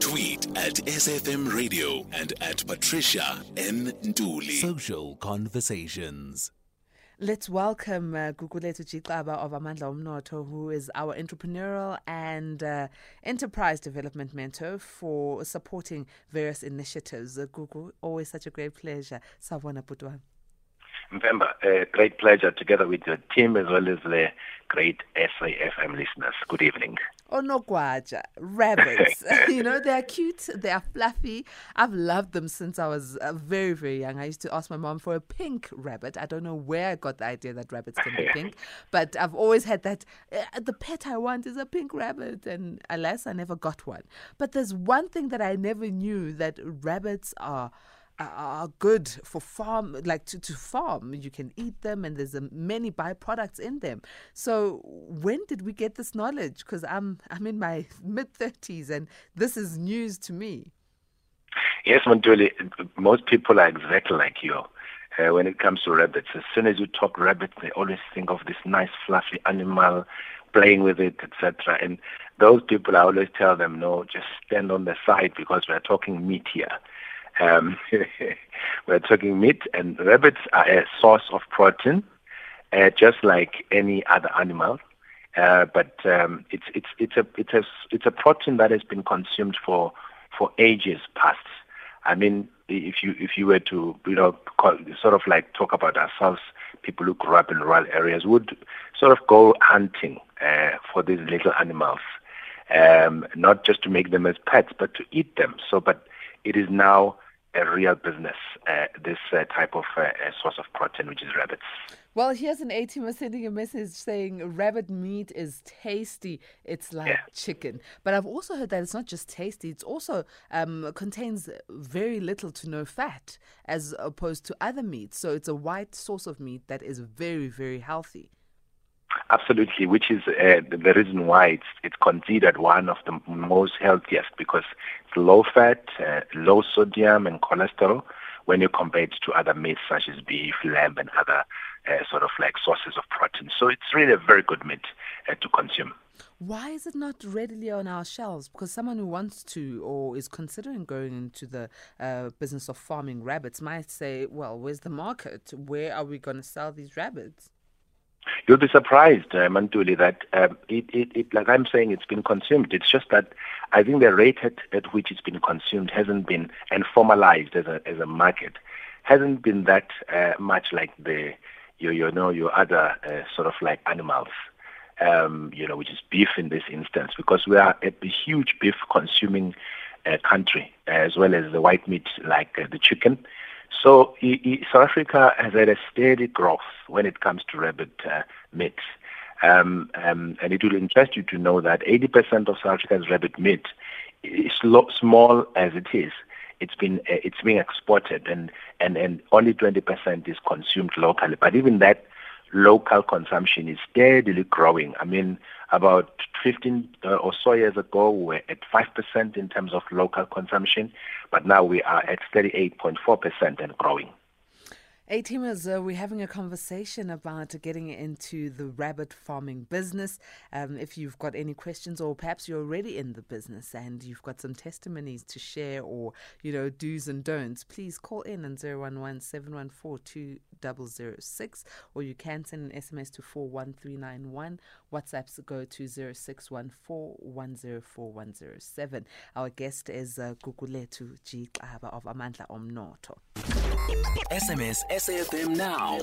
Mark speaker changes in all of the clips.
Speaker 1: Tweet at SFM Radio and at Patricia N. Nduli.
Speaker 2: Social Conversations.
Speaker 3: Let's welcome uh, Gugulethu Jixaba of Amandla Omnotho, who is our entrepreneurial and uh, enterprise development mentor for supporting various initiatives. Uh, Gugu, always such a great pleasure. Savona Putwan.
Speaker 4: Remember, a great pleasure together with your team as well as the great SAFM listeners. Good evening.
Speaker 3: Oh no, Gwaja, rabbits. you know, they're cute, they are fluffy. I've loved them since I was uh, very, very young. I used to ask my mom for a pink rabbit. I don't know where I got the idea that rabbits can be pink, but I've always had that. Uh, the pet I want is a pink rabbit, and alas, I never got one. But there's one thing that I never knew that rabbits are are good for farm, like to, to farm. You can eat them, and there's a, many byproducts in them. So when did we get this knowledge? Because I'm I'm in my mid thirties, and this is news to me.
Speaker 4: Yes, Montuli, most people are exactly like you. Uh, when it comes to rabbits, as soon as you talk rabbits, they always think of this nice, fluffy animal, playing with it, etc. And those people, I always tell them, no, just stand on the side because we're talking meat here. Um, we're talking meat, and rabbits are a source of protein, uh, just like any other animal. Uh, but um, it's it's it's a it's a it's a protein that has been consumed for for ages past. I mean, if you if you were to you know call, sort of like talk about ourselves, people who grew up in rural areas would sort of go hunting uh, for these little animals, um, not just to make them as pets, but to eat them. So, but it is now a real business, uh, this uh, type of uh, source of protein, which is rabbits.
Speaker 3: Well, here's an A teamer sending a message saying rabbit meat is tasty. It's like
Speaker 4: Yeah.
Speaker 3: chicken. But I've also heard that it's not just tasty, it also um, contains very little to no fat as opposed to other meats. So it's a white source of meat that is very, very healthy.
Speaker 4: Absolutely, which is uh, the reason why it's it's considered one of the most healthiest because it's low fat, uh, low sodium and cholesterol when you compare it to other meats such as beef, lamb, and other uh, sort of like sources of protein. So it's really a very good meat uh, to consume.
Speaker 3: Why is it not readily on our shelves? Because someone who wants to or is considering going into the uh, business of farming rabbits might say, well, where's the market? Where are we going to sell these rabbits?
Speaker 4: You'll be surprised, uh, Mantuli, that um, it, it, it, like I'm saying, it's been consumed. It's just that I think the rate at, at which it's been consumed hasn't been and formalized as a as a market hasn't been that uh, much like the you you know your other uh, sort of like animals. Um, you know, which is beef in this instance, because we are a huge beef consuming uh, country, as well as the white meat like uh, the chicken. So South Africa has had a steady growth when it comes to rabbit uh, meat. Um, um, and it will interest you to know that 80% of South Africa's rabbit meat is small as it is. It's been uh, it's being exported and, and, and only 20% is consumed locally. But even that local consumption is steadily growing. I mean, about 15 uh, or so years ago, we were at 5% in terms of local consumption, but now we are at 38.4% and growing.
Speaker 3: A teamers, uh, we're having a conversation about getting into the rabbit farming business. Um, if you've got any questions, or perhaps you're already in the business and you've got some testimonies to share, or you know do's and don'ts, please call in on 011 714 2006, or you can send an SMS to 41391. WhatsApps go to 0614104107. Our guest is uh, Gugulethu Jixaba of Amandla Omnotho.
Speaker 2: SMS SAFM now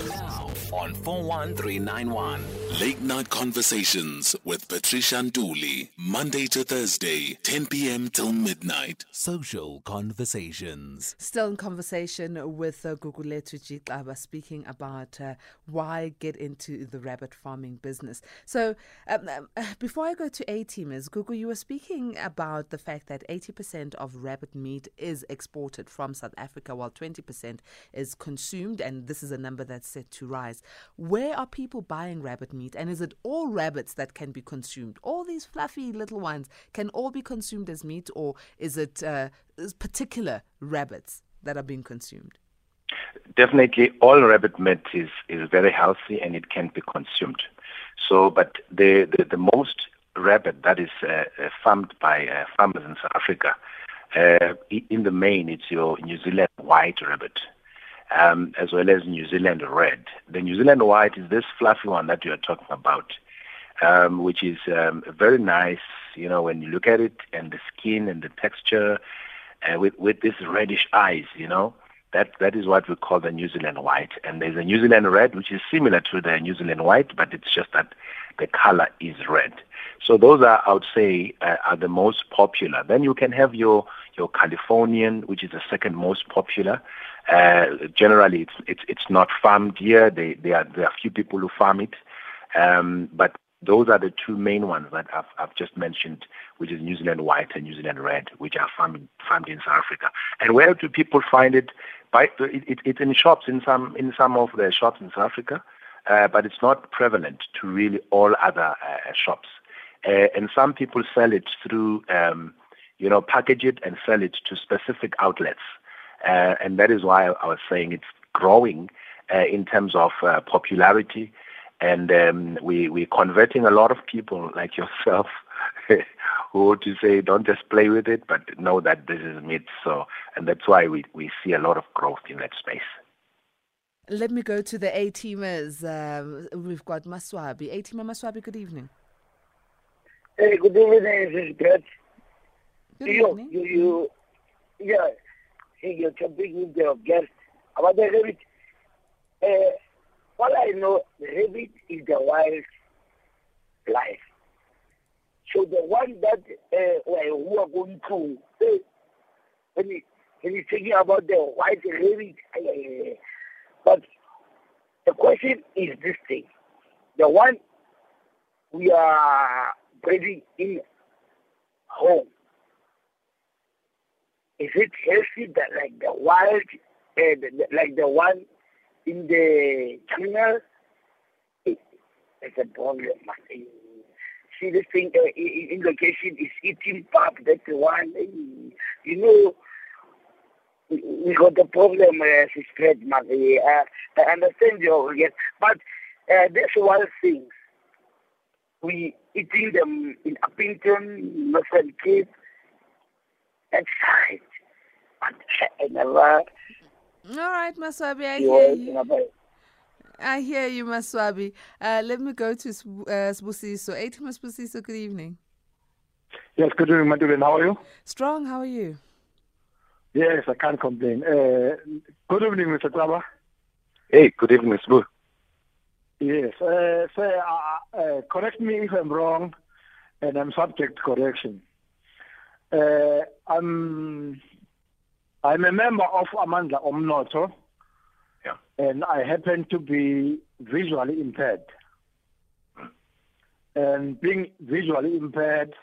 Speaker 2: on 41391.
Speaker 1: Late night conversations with Patricia Nduli. Monday to Thursday, 10 p.m. till midnight.
Speaker 2: Social Conversations.
Speaker 3: Still in conversation with uh, Gugulethu Jixaba speaking about uh, why get into the rabbit farming business. So, um, um, uh, before I go to A teamers, Gugu, you were speaking about the fact that 80% of rabbit meat is exported from South Africa, while 20% is consumed, and this is a number that's set to rise. Where are people buying rabbit meat, and is it all rabbits that can be consumed? All these fluffy little ones can all be consumed as meat, or is it uh, particular rabbits that are being consumed?
Speaker 4: Definitely, all rabbit meat is, is very healthy and it can be consumed. So, but the, the, the most rabbit that is uh, uh, farmed by uh, farmers in South Africa uh, in the main, it's your New Zealand white rabbit, um, as well as New Zealand red. The New Zealand white is this fluffy one that you are talking about, um, which is um, very nice. You know, when you look at it and the skin and the texture, uh, with with these reddish eyes. You know, that that is what we call the New Zealand white. And there's a New Zealand red, which is similar to the New Zealand white, but it's just that the color is red. So those are, I would say, uh, are the most popular. Then you can have your your Californian, which is the second most popular. Uh, generally, it's it's it's not farmed here. They, they are there are few people who farm it, um, but those are the two main ones that I've, I've just mentioned, which is New Zealand white and New Zealand red, which are farmed farmed in South Africa. And where do people find it? By it, it, it's in shops in some in some of the shops in South Africa, uh, but it's not prevalent to really all other uh, shops. Uh, and some people sell it through, um, you know, package it and sell it to specific outlets. Uh, and that is why I was saying it's growing uh, in terms of uh, popularity. And um, we, we're converting a lot of people like yourself who to say don't just play with it, but know that this is meat. So, and that's why we, we see a lot of growth in that space.
Speaker 3: Let me go to the A teamers. Um, we've got Maswabi. A teamer Maswabi, good evening.
Speaker 5: Hey, good evening, this is Good you,
Speaker 3: evening.
Speaker 5: You, you, yeah, with your guest about the rabbit. Uh, all I know, rabbit is the wild life. So the one that uh, well, who are going to, uh, when, he, when he's talking about the white rabbit, uh, but the question is this thing. The one we are breeding in home. Is it healthy that like the wild, uh, the, the, like the one in the channel? It, it's a problem. man. See this thing uh, in, location is eating pop. That's the one. eh, You know, we, got the problem uh, to spread, man. Uh, I understand your yes, but uh, this one thing we eating them in Upington, Northern Cape, and side. But I never
Speaker 3: All right, Maswabi, I hear you.
Speaker 5: never
Speaker 3: I hear you, Maswabi. Uh, let me go to Sbu- uh, Sbusiso. A teamer Sbusiso, good evening.
Speaker 6: Yes, good evening, Madeleine. How are you?
Speaker 3: Strong, how are you?
Speaker 6: Yes, I can't complain. Uh, good evening, Mr. Xaba.
Speaker 4: Hey, good evening, Sbu.
Speaker 6: Yes, uh, sir, uh, uh, correct me if I'm wrong, and I'm subject to correction. Uh, I'm I'm a member of Amandla Omnotho,
Speaker 4: Yeah.
Speaker 6: and I happen to be visually impaired. And being visually impaired,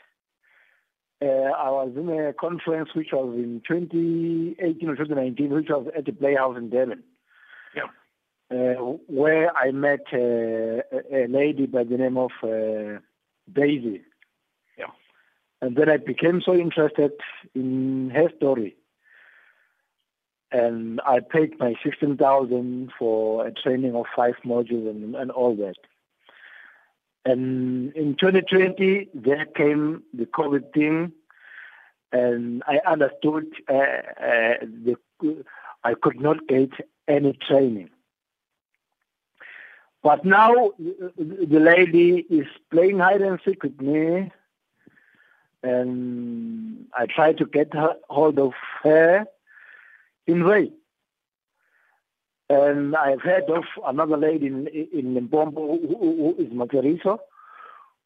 Speaker 6: uh, I was in a conference which was in 2018 or 2019, which was at the Playhouse in Durban
Speaker 4: Yeah.
Speaker 6: uh, where I met uh, a, a lady by the name of uh, Daisy.
Speaker 4: Yeah.
Speaker 6: And then I became so interested in her story. And I paid my 16000 for a training of five modules and, and all that. And in 2020, there came the COVID thing, and I understood uh, uh, the, I could not get any training. But now the lady is playing hide and seek with me, and I try to get her, hold of her in vain. And I've heard of another lady in in Limpopo who, who is Materiso,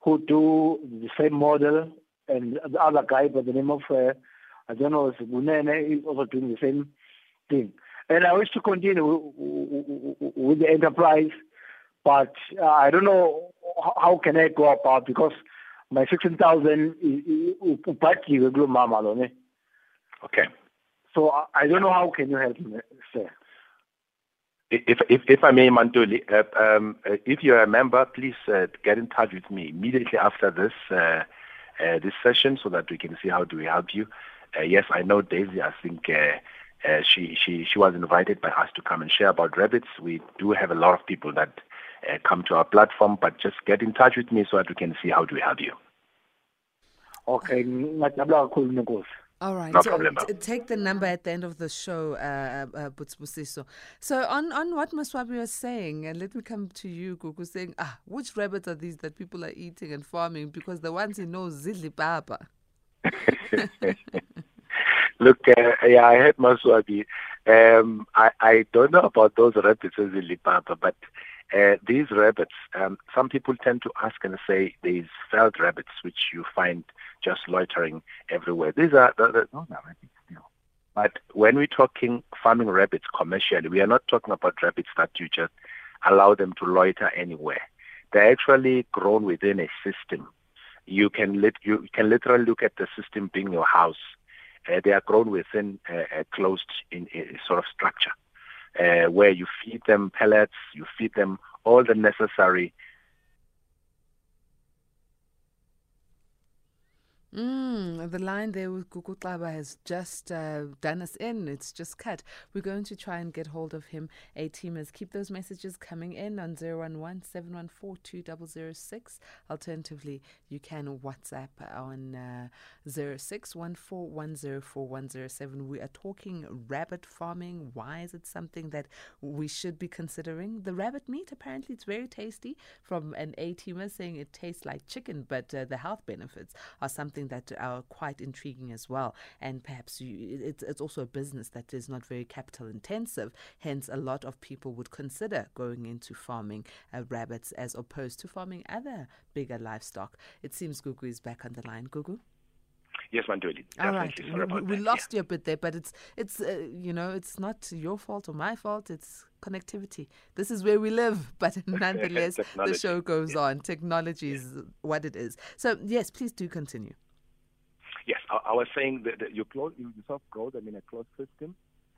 Speaker 6: who do the same model, and the other guy by the name of uh, I don't know, it's Bunene is also doing the same thing. And I wish to continue with the enterprise, but I don't know how can I go about because my sixteen thousand upathiwe kulo mama lo ne.
Speaker 4: Okay.
Speaker 6: So I- I don't know how can you help me, sir.
Speaker 4: If, if, if I may, Mantuli, uh, um, uh, if you're a member, please uh, get in touch with me immediately after this uh, uh, this session so that we can see how do we help you. Uh, yes, I know Daisy. I think uh, uh, she she she was invited by us to come and share about rabbits. We do have a lot of people that uh, come to our platform, but just get in touch with me so that we can see how do we help you.
Speaker 6: Okay, ngajabula kakhulu nenkosi.
Speaker 3: All right.
Speaker 4: No
Speaker 3: so t- take the number at the end of the show, uh, uh, Butsibusiso. So on, on what Maswabi was saying, and let me come to you, Gugu, saying, ah, which rabbits are these that people are eating and farming? Because the ones he knows, Zidli Baba.
Speaker 4: Look, uh, yeah, I heard Maswabi. Um, I, I don't know about those rabbits in Lipapa, but uh, these rabbits, um, some people tend to ask and say these felt rabbits, which you find just loitering everywhere. These are, the, the, those are rabbits. But when we're talking farming rabbits commercially, we are not talking about rabbits that you just allow them to loiter anywhere. They're actually grown within a system. You can lit, you can literally look at the system being your house. Uh, they are grown within a, a closed in, a sort of structure Uh, where you feed them pellets, you feed them all the necessary
Speaker 3: Mm, the line there with Gugu Xaba has just uh, done us in. It's just cut. We're going to try and get hold of him. A teamers, keep those messages coming in on 011 714 2006. Alternatively, you can WhatsApp on uh, 0614104107. We are talking rabbit farming. Why is it something that we should be considering? The rabbit meat, apparently, it's very tasty. From an A teamer saying it tastes like chicken, but uh, the health benefits are something that are quite intriguing as well. And perhaps you, it's, it's also a business that is not very capital intensive. Hence, a lot of people would consider going into farming uh, rabbits as opposed to farming other bigger livestock. It seems Gugu is back on the line. Gugu?
Speaker 4: Yes, Manduli.
Speaker 3: All right, we, we lost you a bit there, but it's it's uh, you know it's not your fault or my fault. It's connectivity. This is where we live, but nonetheless, the show goes on. Technology is what it is. So yes, please do continue.
Speaker 4: Yes, I, I was saying that, that you close, you yourself grow them in a closed system,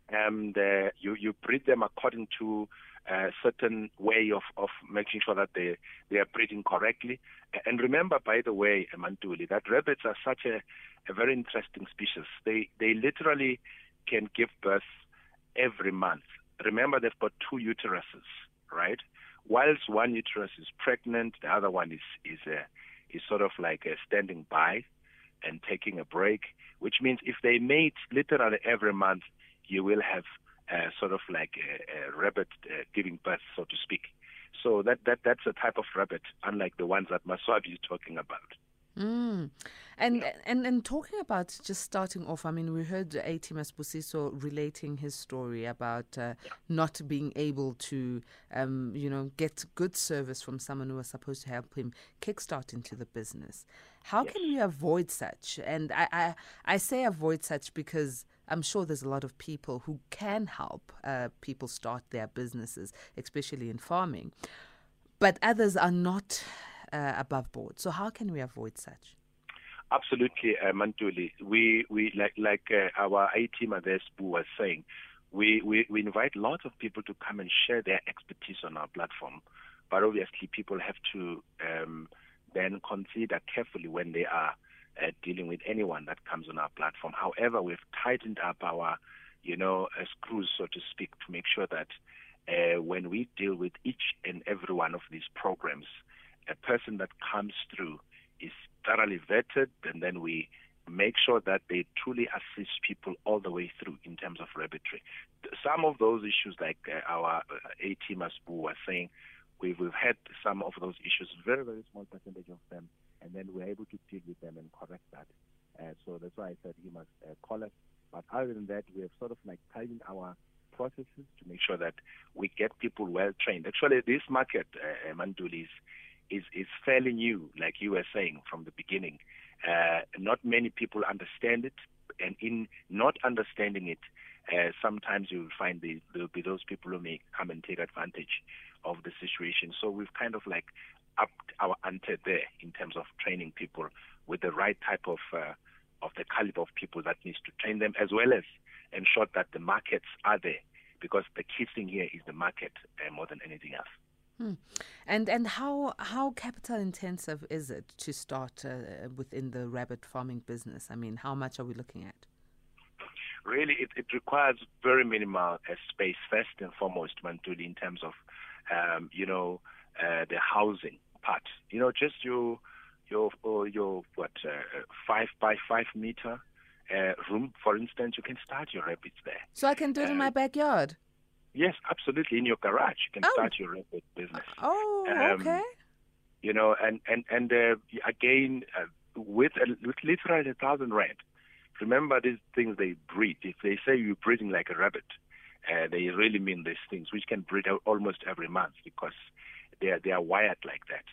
Speaker 4: and uh, you you breed them according to a certain way of, of making sure that they they are breeding correctly. And remember, by the way, Mantuli, that rabbits are such a, a very interesting species. They they literally can give birth every month. Remember, they've got two uteruses, right? Whilst one uterus is pregnant, the other one is is uh, is sort of like uh, standing by and taking a break, which means if they mate literally every month, you will have uh, sort of like a, a rabbit uh, giving birth, so to speak. So that, that that's a type of rabbit, unlike the ones that Maswabi is talking about.
Speaker 3: Mm. And, and and talking about just starting off, I mean, we heard Atimas Busiso relating his story about uh, not being able to, um, you know, get good service from someone who was supposed to help him kickstart into the business. How can we avoid such? And I, I, I say avoid such because I'm sure there's a lot of people who can help uh, people start their businesses, especially in farming, but others are not uh, above board. So how can we avoid such?
Speaker 4: Absolutely, uh, Mantuli. We we like like uh, our IT team at Esbu was saying, we, we we invite lots of people to come and share their expertise on our platform, but obviously people have to um, then consider carefully when they are uh, dealing with anyone that comes on our platform. However, we've tightened up our, you know, uh, screws, so to speak, to make sure that uh, when we deal with each and every one of these programs, a person that comes through is thoroughly vetted, and then we make sure that they truly assist people all the way through in terms of rabbitry. Some of those issues, like uh, our A team, was saying, we've, we've had some of those issues, very, very small percentage of them, and then we're able to deal with them and correct that. Uh, so that's why I said he must uh, call us. But other than that, we have sort of like tightened our processes to make sure that we get people well trained. Actually, this market, uh, Manduli, is, is, is fairly new, like you were saying from the beginning. Uh, not many people understand it, and in not understanding it, uh, sometimes you will find the, there will be those people who may come and take advantage of the situation. So we've kind of like upped our ante there in terms of training people with the right type of uh, of the caliber of people that needs to train them, as well as ensure that the markets are there, because the key thing here is the market uh, more than anything else.
Speaker 3: Hmm. And and how how capital intensive is it to start uh, within the rabbit farming business? I mean, how much are we looking at?
Speaker 4: Really, it, it requires very minimal uh, space first and foremost, Mantuli, in terms of um, you know uh, the housing part. You know, just your your uh, your what uh, five by five meter uh, room, for instance, you can start your rabbits there.
Speaker 3: So I can do it in my
Speaker 4: Uh,
Speaker 3: backyard.
Speaker 4: Yes, absolutely. In your garage, you can
Speaker 3: Oh.
Speaker 4: start your rabbit business.
Speaker 3: Oh,
Speaker 4: Um,
Speaker 3: okay.
Speaker 4: You know, and and and uh, again, uh, with a, with literally a thousand rand. Remember these things they breed. If they say you're breeding like a rabbit, uh, they really mean these things, which can breed almost every month because they are they are wired like that.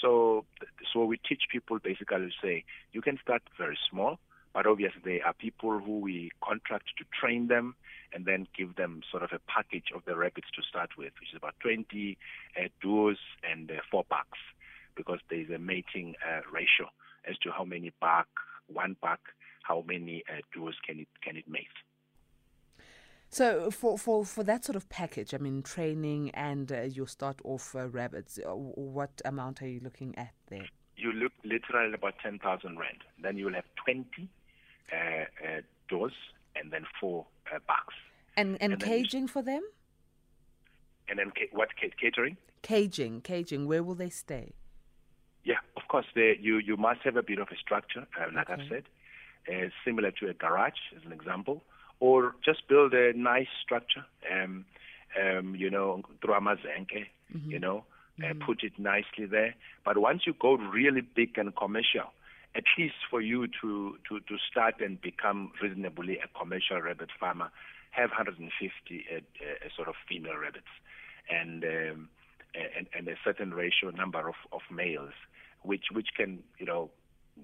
Speaker 4: So so we teach people basically to say you can start very small, but obviously there are people who we contract to train them and then give them sort of a package of the rabbits to start with, which is about 20 uh, duos and uh, four bucks, because there is a mating uh, ratio as to how many buck, one buck, how many uh, duos can it can it mate.
Speaker 3: So for, for, for that sort of package, I mean, training and uh, your start off uh, rabbits, uh, what amount are you looking at there?
Speaker 4: You look literally about 10,000 rand. Then you will have 20 uh, uh, doors and then four uh, bucks.
Speaker 3: And and
Speaker 4: And you-
Speaker 3: caging for them?
Speaker 4: And then ca- what ca- catering?
Speaker 3: Caging, caging. Where will they stay?
Speaker 4: Yeah, of course, there, you, you must have a bit of a structure, uh, like I've said, uh, similar to a garage, as an example, or just build a nice structure, um, um, you know, through Amazenke, you know, uh, put it nicely there. But once you go really big and commercial, at least for you to, to, to start and become reasonably a commercial rabbit farmer, have 150 uh, uh, sort of female rabbits and, um, and, and a certain ratio number of, of males, which, which can, you know,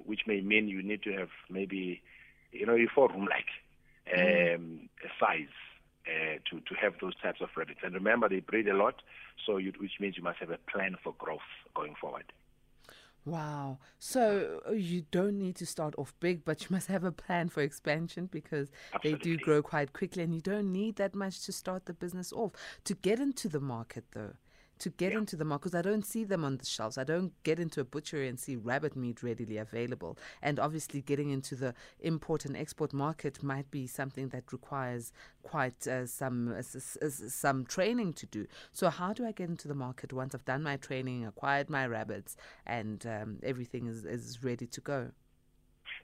Speaker 4: which may mean you need to have maybe, you know, a four room like um, a size uh, to, to have those types of rabbits. And remember, they breed a lot, so you, which means you must have a plan for growth going forward.
Speaker 3: Wow. So uh, you don't need to start off big, but you must have a plan for expansion because they do grow quite quickly and you don't need that much to start the business off. To get into the market, though, to get into the market, because I don't see them on the shelves. I don't get into a butchery and see rabbit meat readily available. And obviously, getting into the import and export market might be something that requires quite uh, some uh, some training to do. So, how do I get into the market once I've done my training, acquired my rabbits, and um, everything is, is ready to go?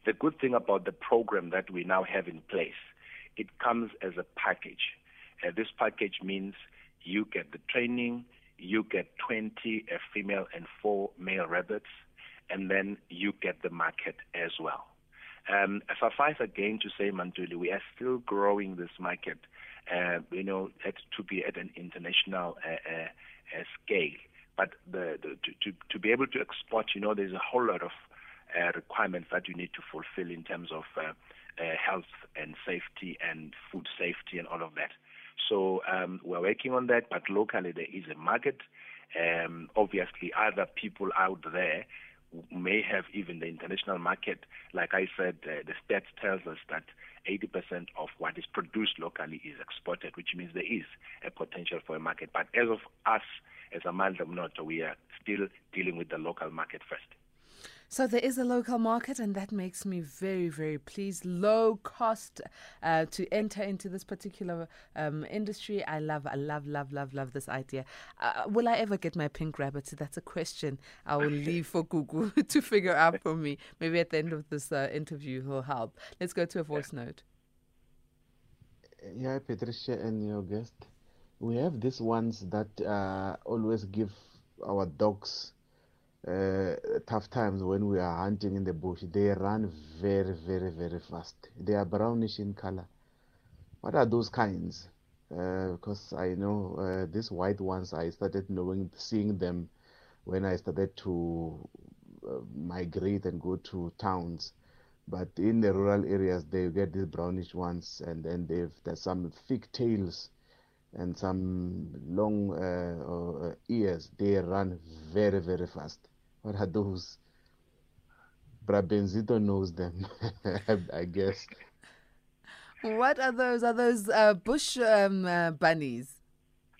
Speaker 4: The good thing about the program that we now have in place, it comes as a package. Uh, this package means you get the training, you get 20 uh, female and four male rabbits, and then you get the market as well. Um, suffice again to say, Mantuli, we are still growing this market, uh, you know, at, to be at an international uh, uh, uh, scale. But the, the, to, to, to be able to export, you know, there's a whole lot of uh, requirements that you need to fulfill in terms of health and safety and food safety and all of that. So um, we're working on that, but locally there is a market. Um, obviously, other people out there may have even the international market. Like I said, uh, the stats tells us that 80% of what is produced locally is exported, which means there is a potential for a market. But as of us, as Amandla Omnotho, we are still dealing with the local market first.
Speaker 3: So there is a local market, and that makes me very, very pleased. Low cost uh, to enter into this particular um, industry. I love, I love, love, love, love this idea. Uh, will I ever get my pink rabbit? That's a question I will leave for Google to figure out for me. Maybe at the end of this uh, interview, he'll help. Let's go to a voice note.
Speaker 7: Yeah, Patricia and your guest. We have these ones that uh, always give our dogs uh, tough times when we are hunting in the bush. They run very, very, very fast. They are brownish in color. What are those kinds? Uh, because I know uh, these white ones, I started knowing, seeing them when I started to uh, migrate and go to towns. But in the rural areas, they get these brownish ones, and then they've there's some thick tails and some long uh, uh, ears. They run very, very fast. What are those? Brabenzito knows them, I guess.
Speaker 3: What are those? Are those uh, bush um, uh, bunnies?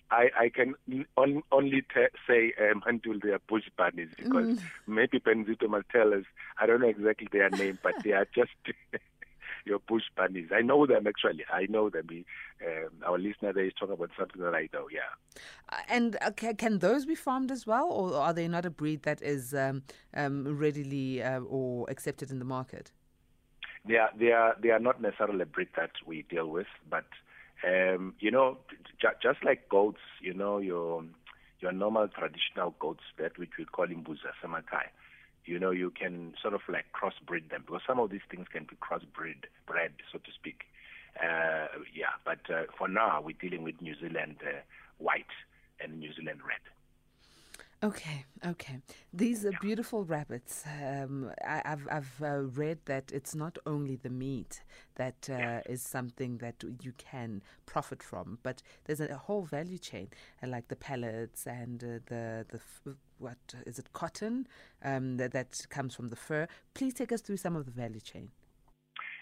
Speaker 4: I, I can on, only te- say um, until they are bush bunnies because maybe Benzito must tell us. I don't know exactly their name, but they are just your bush bunnies. I know them actually. I know them. He, um, our listener there is talking about something that I know. Yeah.
Speaker 3: Uh, And uh, can those be farmed as well, or are they not a breed that is um, um, readily uh, or accepted in the market?
Speaker 4: They are they are they are not necessarily a breed that we deal with, but um, you know, j- just like goats, you know, your your normal traditional goats, that which we call in imbuza samakai, you know, you can sort of like crossbreed them because some of these things can be crossbred, bred, so to speak. Uh, yeah, but uh, for now we're dealing with New Zealand uh, white and New Zealand red.
Speaker 3: Okay, okay. These are beautiful rabbits. Um, I, have I've uh, read that it's not only the meat that uh, is something that you can profit from, but there's a, a whole value chain, uh, like the pellets and uh, the the f- what is it cotton um, that that comes from the fur. Please take us through some of the value chain.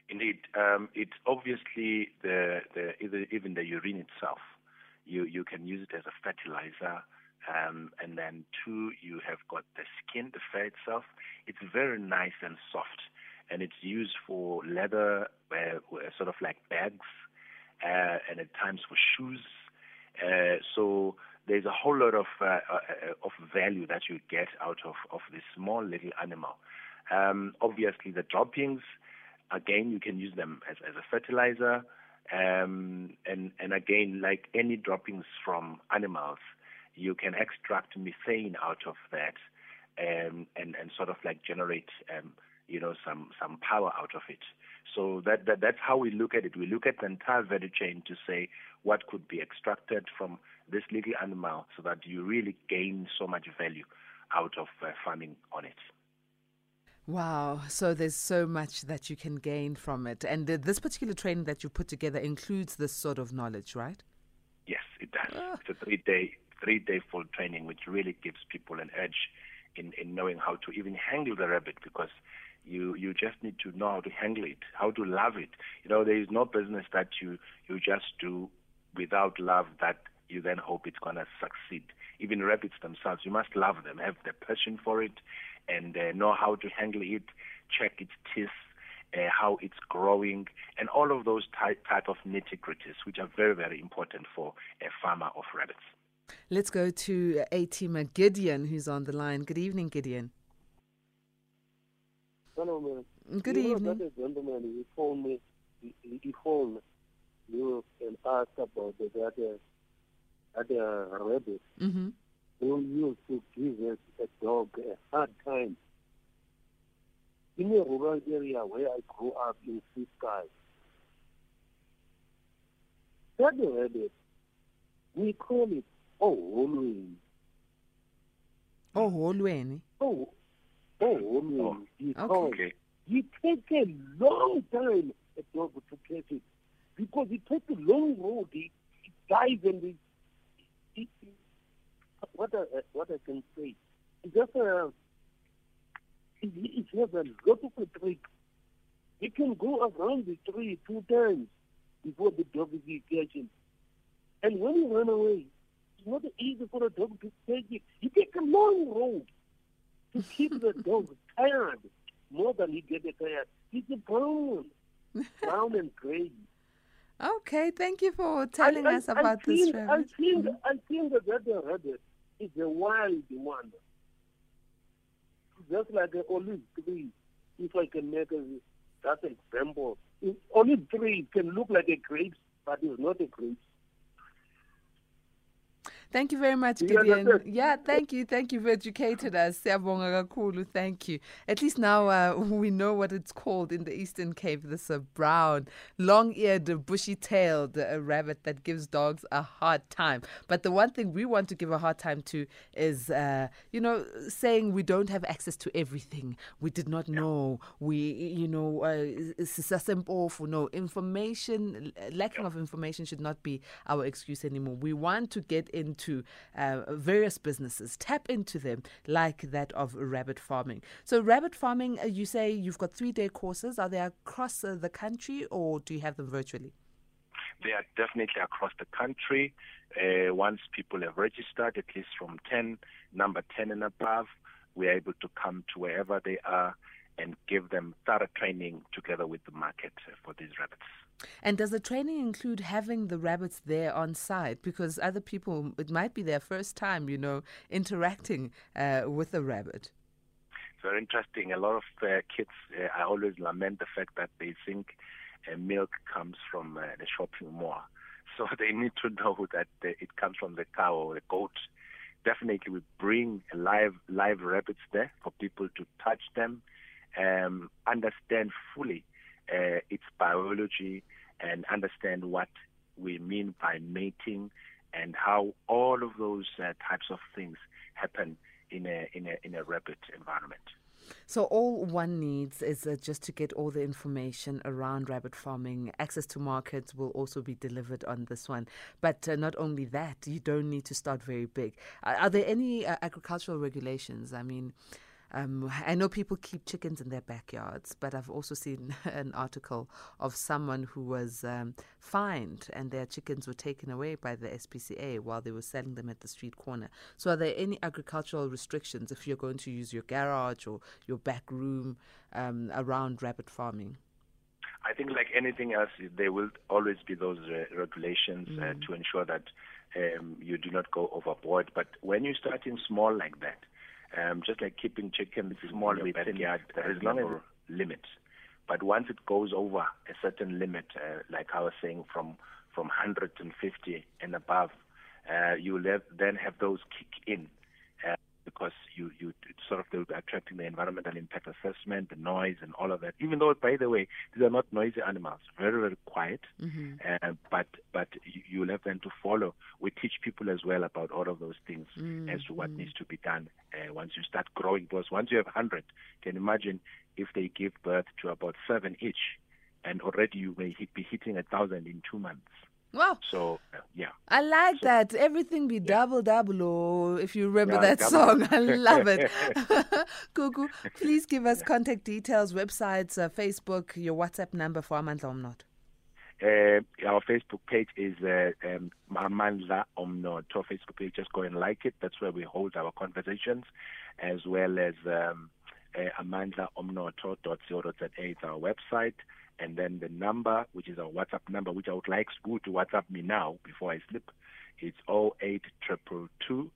Speaker 4: Indeed, um, it's obviously the the even the urine itself. You you can use it as a fertilizer um, and then two, you have got the skin, the fur itself. It's very nice and soft, and it's used for leather, uh, sort of like bags, uh, and at times for shoes. Uh, so there's a whole lot of uh, uh, of value that you get out of of this small little animal. Um, obviously, the droppings, again, you can use them as as a fertilizer. Um, and and again, like any droppings from animals, you can extract methane out of that um, and and sort of like generate um, you know some some power out of it. So that, that that's how we look at it. We look at the entire value chain to say what could be extracted from this little animal, so that you really gain so much value out of uh, farming on it.
Speaker 3: Wow. So there's so much that you can gain from it. And this particular training that you put together includes this sort of knowledge, right?
Speaker 4: Yes, it does. Ah. It's a three day three day full training, which really gives people an edge in, in knowing how to even handle the rabbit because you you just need to know how to handle it, how to love it. You know, there is no business that you you just do without love that you then hope it's gonna succeed. Even rabbits themselves, you must love them, have the passion for it, and uh, know how to handle it, check its teeth, uh, how it's growing, and all of those type type of nitty gritties, which are very very important for a farmer of rabbits.
Speaker 3: Let's go to A-teamer Gideon, who's on the line. Good evening, Gideon.
Speaker 8: Hello, man.
Speaker 3: Good
Speaker 8: you
Speaker 3: evening.
Speaker 8: Know that gentleman, he phoned me, he, he phoned you and asked about the other, other rabbit
Speaker 3: mm-hmm.
Speaker 8: who used to give us a dog a hard time. In a rural area where I grew up in Sky, that rabbit, we call it oholweni.
Speaker 3: Oholweni?
Speaker 8: Oh oholweni.
Speaker 4: Oh,
Speaker 8: because
Speaker 4: okay.
Speaker 8: it takes a long time a dog to catch it. Because it takes a long road it, it dies and it, what I, what I can say just uh, it, it has a lot of a trick it can go around the tree two times before the dog is catching and when you run away it's not easy for a dog to take it. You take a long road to keep the dog tired more than he gets tired. It's a brown, brown and gray.
Speaker 3: Okay, thank you for telling
Speaker 8: I,
Speaker 3: us about
Speaker 8: I
Speaker 3: this rabbit.
Speaker 8: I think, mm-hmm. I think that the rabbit is a wild one. Just like an olive tree, if I can make a, that example. Olive tree can look like a grape, but it's not a grape.
Speaker 3: Thank you very much, Gideon. Yeah, thank you. Thank you for educating us. Thank you. At least now uh, we know what it's called in the Eastern Cape. This a brown, long-eared, bushy-tailed uh, rabbit that gives dogs a hard time. But the one thing we want to give a hard time to is, uh, you know, saying we don't have access to everything. We did not know. We, you know, uh, no information. Lacking of information should not be our excuse anymore. We want to get into into uh, various businesses, tap into them like that of rabbit farming. So, rabbit farming, uh, you say you've got three day courses. Are they across uh, the country or do you have them virtually?
Speaker 4: They are definitely across the country. Uh, once people have registered, at least from 10, number 10 and above, we are able to come to wherever they are and give them thorough training together with the market for these rabbits.
Speaker 3: And does the training include having the rabbits there on site? Because other people, it might be their first time, you know, interacting uh, with a rabbit.
Speaker 4: It's very interesting. A lot of uh, kids, uh, I always lament the fact that they think uh, milk comes from uh, the shopping mall. So they need to know that it comes from the cow or the goat. Definitely, we bring live live rabbits there for people to touch them, um, understand fully uh, its biology, and understand what we mean by mating and how all of those uh, types of things happen in a in a in a rabbit environment.
Speaker 3: So all one needs is uh, just to get all the information around rabbit farming. Access to markets will also be delivered on this one. But uh, not only that, you don't need to start very big. Are, are there any uh, agricultural regulations? I mean, um, I know people keep chickens in their backyards, but I've also seen an article of someone who was um, fined and their chickens were taken away by the SPCA while they were selling them at the street corner. So, are there any agricultural restrictions if you're going to use your garage or your back room um, around rabbit farming?
Speaker 4: I think, like anything else, there will always be those uh, regulations mm. uh, to ensure that um, you do not go overboard. But when you start in small like that, um, just like keeping chickens small in your backyard, there is no limit. But once it goes over a certain limit, uh, like I was saying, from from 150 and above, uh, you then have those kick in because you you sort of they'll be attracting the environmental impact assessment, the noise, and all of that. Even though, by the way, these are not noisy animals, very very quiet. Mm-hmm. Uh, but but you, you'll have them to follow. We teach people as well about all of those things mm-hmm. as to what needs to be done uh, once you start growing. Because once you have hundred, can imagine if they give birth to about seven each, and already you may be hitting a thousand in two months.
Speaker 3: Wow.
Speaker 4: So, yeah.
Speaker 3: I like so, that. Everything be yeah. double, double, or if you remember yeah, that double. song. I love it. Gugu, please give us contact details, websites, uh, Facebook, your WhatsApp number for Amandla Omnotho.
Speaker 4: Uh, our Facebook page is uh, um, Amandla Omnotho. Our Facebook page, just go and like it. That's where we hold our conversations, as well as um, uh, amandlaomnoto.co.za. It's our website and then the number, which is our WhatsApp number, which I would like Sbu to WhatsApp me now before I sleep. It's 08222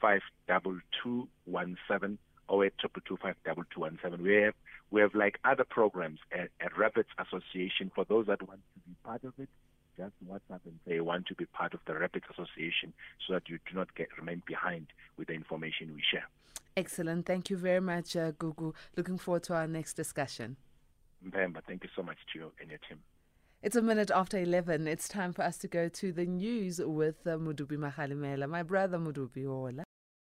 Speaker 4: 52217. 08222 We have we have like other programs at, at Rabbits Association for those that want to be part of it. Just WhatsApp and say want to be part of the Rabbits Association so that you do not get remain behind with the information we share.
Speaker 3: Excellent. Thank you very much, uh, Gugu. Looking forward to our next discussion.
Speaker 4: Mbemba, thank you so much to you and your team.
Speaker 3: It's a minute after 11. It's time for us to go to the news with uh, Mudubi Mahalimela, my brother Mudubi Ola.